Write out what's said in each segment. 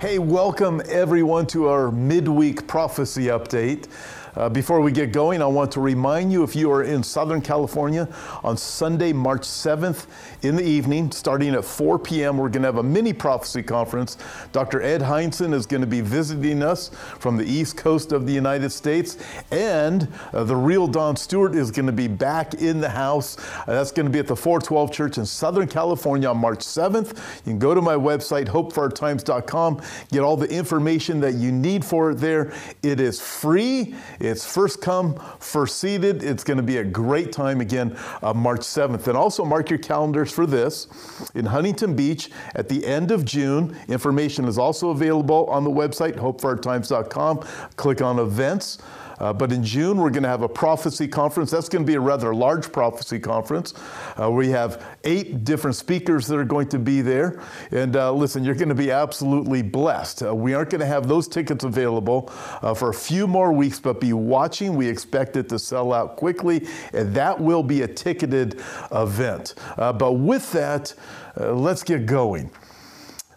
Hey, welcome everyone to our midweek prophecy update. Uh, before we get going, I want to remind you if you are in Southern California on Sunday, March 7th in the evening, starting at 4 p.m., we're going to have a mini prophecy conference. Dr. Ed Hindson is going to be visiting us from the East Coast of the United States, and uh, the real Don Stewart is going to be back in the house. Uh, that's going to be at the 412 Church in Southern California on March 7th. You can go to my website, hopeforourtimes.com, get all the information that you need for it there. It is free. It's first come, first seated. It's going to be a great time again, uh, March 7th. And also mark your calendars for this. In Huntington Beach at the end of June, information is also available on the website, hopeforourtimes.com. Click on events. Uh, but in June, we're going to have a prophecy conference. That's going to be a rather large prophecy conference. Uh, we have eight different speakers that are going to be there. And uh, listen, you're going to be absolutely blessed. Uh, we aren't going to have those tickets available uh, for a few more weeks, but be watching. We expect it to sell out quickly, and that will be a ticketed event. Uh, but with that, let's get going.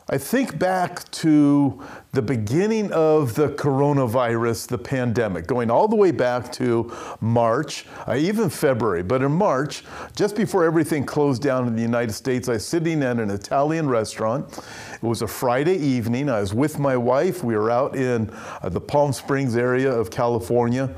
I think back to the beginning of the coronavirus, the pandemic, going all the way back to March, uh, even February. But in March, just before everything closed down in the United States, I was sitting at an Italian restaurant. It was a Friday evening. I was with my wife. We were out in uh, the Palm Springs area of California.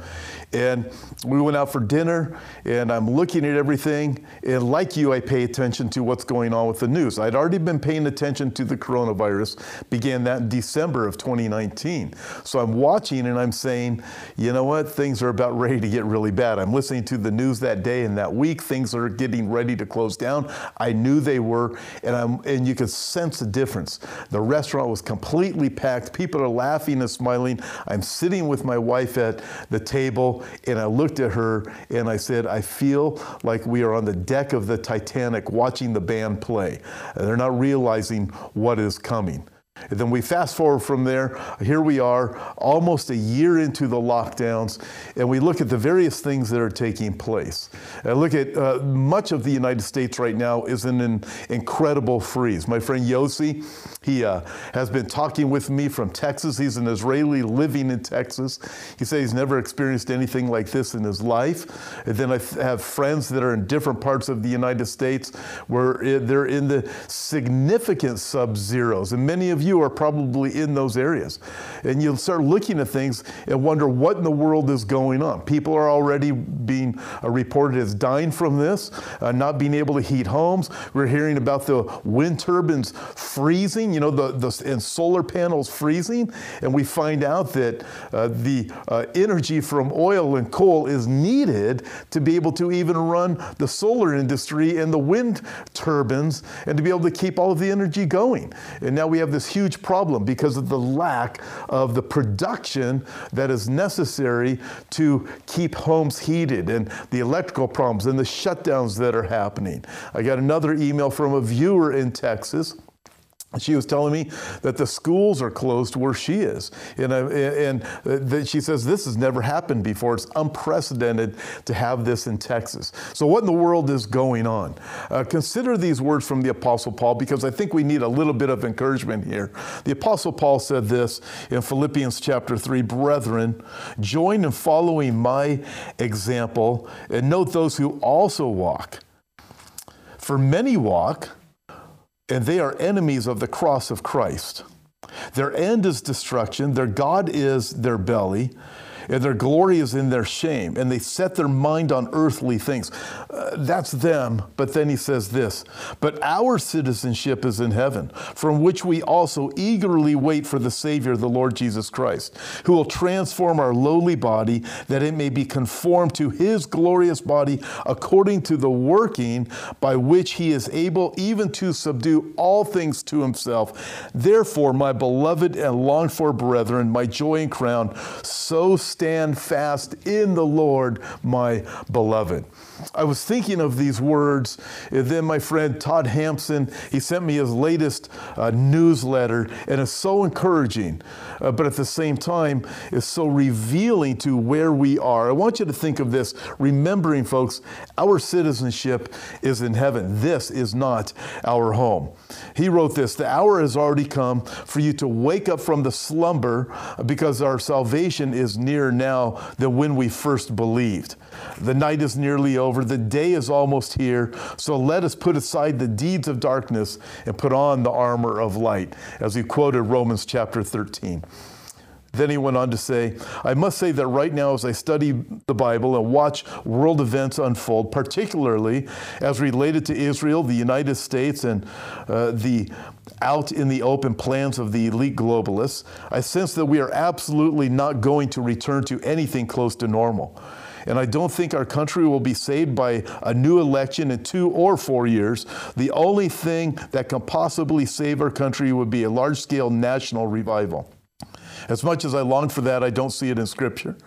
And we went out for dinner, and I'm looking at everything. And like you, I pay attention to what's going on with the news. I'd already been paying attention to the coronavirus, began that in December of 2019. So I'm watching and I'm saying, you know what? Things are about ready to get really bad. I'm listening to the news that day and that week. Things are getting ready to close down. I knew they were, and I'm and you could sense the difference. The restaurant was completely packed. People are laughing and smiling. I'm sitting with my wife at the table and I looked at her and I said, I feel like we are on the deck of the Titanic watching the band play. They're not realizing what is coming. And then we fast forward from there. Here we are, almost a year into the lockdowns, and we look at the various things that are taking place. I look at uh, much of the United States right now is in an incredible freeze. My friend Yossi, he uh, has been talking with me from Texas. He's an Israeli living in Texas. He said he's never experienced anything like this in his life. And then I have friends that are in different parts of the United States where they're in the significant sub zeros, and many of you you are probably in those areas. And you'll start looking at things and wonder what in the world is going on. People are already being uh, reported as dying from this, uh, not being able to heat homes. We're hearing about the wind turbines freezing, you know, the, the and solar panels freezing. And we find out that uh, the uh, energy from oil and coal is needed to be able to even run the solar industry and the wind turbines and to be able to keep all of the energy going. And now we have this huge huge problem because of the lack of the production that is necessary to keep homes heated and the electrical problems and the shutdowns that are happening. I got another email from a viewer in Texas she was telling me that the schools are closed where she is. And, uh, and uh, she says this has never happened before. It's unprecedented to have this in Texas. So, what in the world is going on? Uh, consider these words from the Apostle Paul because I think we need a little bit of encouragement here. The Apostle Paul said this in Philippians chapter 3 Brethren, join in following my example and note those who also walk. For many walk, and they are enemies of the cross of Christ. Their end is destruction, their God is their belly, and their glory is in their shame, and they set their mind on earthly things. Uh, that's them. But then he says this But our citizenship is in heaven, from which we also eagerly wait for the Savior, the Lord Jesus Christ, who will transform our lowly body that it may be conformed to his glorious body according to the working by which he is able even to subdue all things to himself. Therefore, my beloved and longed for brethren, my joy and crown, so stand fast in the Lord, my beloved. I was thinking of these words, and then my friend Todd Hampson, he sent me his latest uh, newsletter, and it's so encouraging, uh, but at the same time, it's so revealing to where we are. I want you to think of this, remembering, folks, our citizenship is in heaven. This is not our home. He wrote this The hour has already come for you to wake up from the slumber because our salvation is nearer now than when we first believed. The night is nearly over, the day is almost here, so let us put aside the deeds of darkness and put on the armor of light, as we quoted Romans chapter 13. Then he went on to say, I must say that right now, as I study the Bible and watch world events unfold, particularly as related to Israel, the United States, and uh, the out in the open plans of the elite globalists, I sense that we are absolutely not going to return to anything close to normal. And I don't think our country will be saved by a new election in two or four years. The only thing that can possibly save our country would be a large scale national revival. As much as I long for that, I don't see it in Scripture.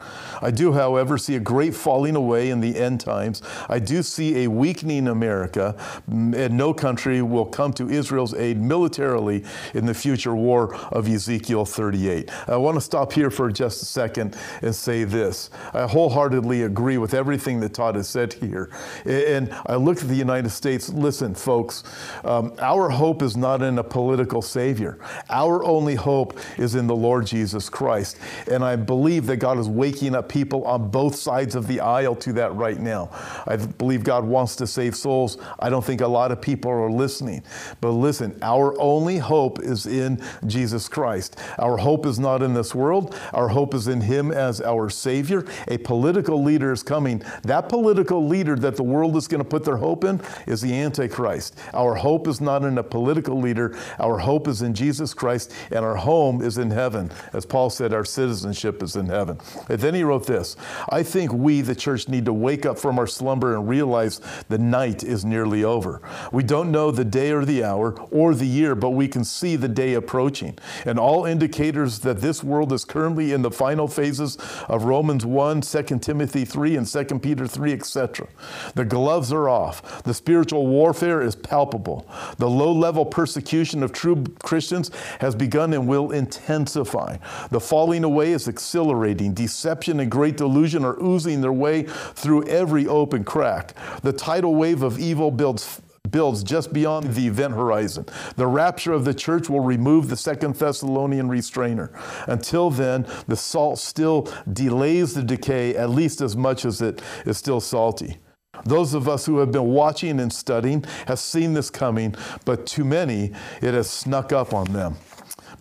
I do, however, see a great falling away in the end times. I do see a weakening America, and no country will come to Israel's aid militarily in the future war of Ezekiel 38. I want to stop here for just a second and say this. I wholeheartedly agree with everything that Todd has said here. And I look at the United States. Listen, folks, um, our hope is not in a political savior. Our only hope is in the Lord Jesus. Jesus Christ. And I believe that God is waking up people on both sides of the aisle to that right now. I believe God wants to save souls. I don't think a lot of people are listening. But listen, our only hope is in Jesus Christ. Our hope is not in this world, our hope is in Him as our Savior. A political leader is coming. That political leader that the world is going to put their hope in is the Antichrist. Our hope is not in a political leader, our hope is in Jesus Christ, and our home is in heaven. As Paul said, our citizenship is in heaven. And then he wrote this I think we, the church, need to wake up from our slumber and realize the night is nearly over. We don't know the day or the hour or the year, but we can see the day approaching. And all indicators that this world is currently in the final phases of Romans 1, 2 Timothy 3, and 2 Peter 3, etc. The gloves are off. The spiritual warfare is palpable. The low level persecution of true Christians has begun and will intensify. The falling away is accelerating. Deception and great delusion are oozing their way through every open crack. The tidal wave of evil builds builds just beyond the event horizon. The rapture of the church will remove the Second Thessalonian restrainer. Until then, the salt still delays the decay at least as much as it is still salty. Those of us who have been watching and studying have seen this coming, but too many, it has snuck up on them.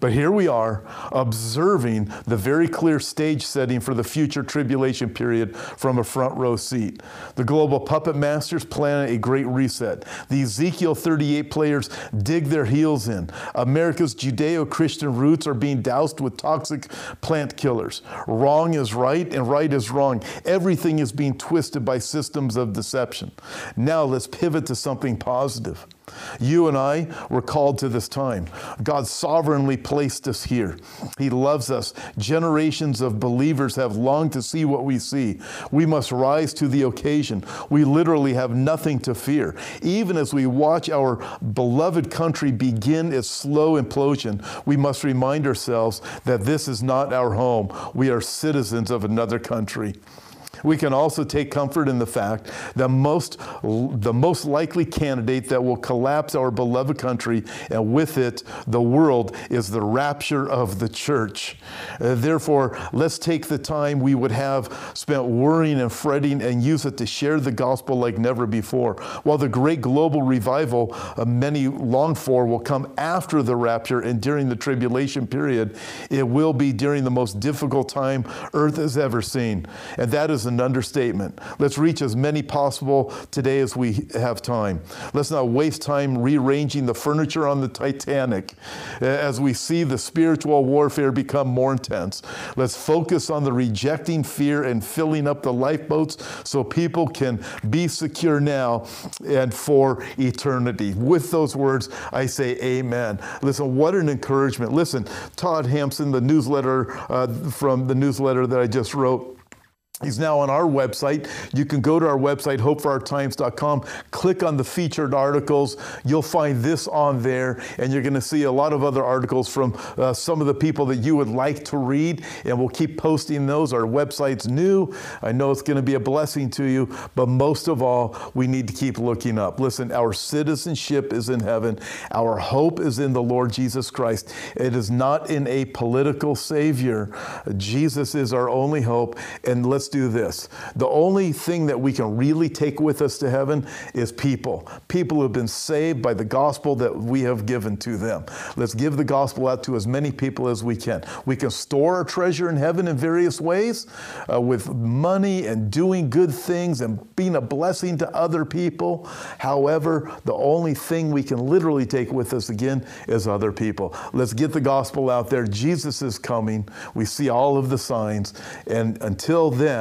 But here we are observing the very clear stage setting for the future tribulation period from a front row seat. The global puppet masters plan a great reset. The Ezekiel 38 players dig their heels in. America's Judeo Christian roots are being doused with toxic plant killers. Wrong is right and right is wrong. Everything is being twisted by systems of deception. Now let's pivot to something positive. You and I were called to this time. God sovereignly placed us here. He loves us. Generations of believers have longed to see what we see. We must rise to the occasion. We literally have nothing to fear. Even as we watch our beloved country begin its slow implosion, we must remind ourselves that this is not our home. We are citizens of another country. We can also take comfort in the fact that most, the most likely candidate that will collapse our beloved country and with it the world is the rapture of the church. Uh, therefore, let's take the time we would have spent worrying and fretting and use it to share the gospel like never before. While the great global revival uh, many long for will come after the rapture and during the tribulation period, it will be during the most difficult time earth has ever seen. And that is an understatement. Let's reach as many possible today as we have time. Let's not waste time rearranging the furniture on the Titanic as we see the spiritual warfare become more intense. Let's focus on the rejecting fear and filling up the lifeboats so people can be secure now and for eternity. With those words, I say amen. Listen, what an encouragement. Listen, Todd Hampson, the newsletter uh, from the newsletter that I just wrote, He's now on our website. You can go to our website, hopeforourtimes.com, click on the featured articles. You'll find this on there, and you're going to see a lot of other articles from uh, some of the people that you would like to read, and we'll keep posting those. Our website's new. I know it's going to be a blessing to you, but most of all, we need to keep looking up. Listen, our citizenship is in heaven, our hope is in the Lord Jesus Christ. It is not in a political Savior. Jesus is our only hope, and let's do this. The only thing that we can really take with us to heaven is people. People who have been saved by the gospel that we have given to them. Let's give the gospel out to as many people as we can. We can store our treasure in heaven in various ways uh, with money and doing good things and being a blessing to other people. However, the only thing we can literally take with us again is other people. Let's get the gospel out there. Jesus is coming. We see all of the signs. And until then,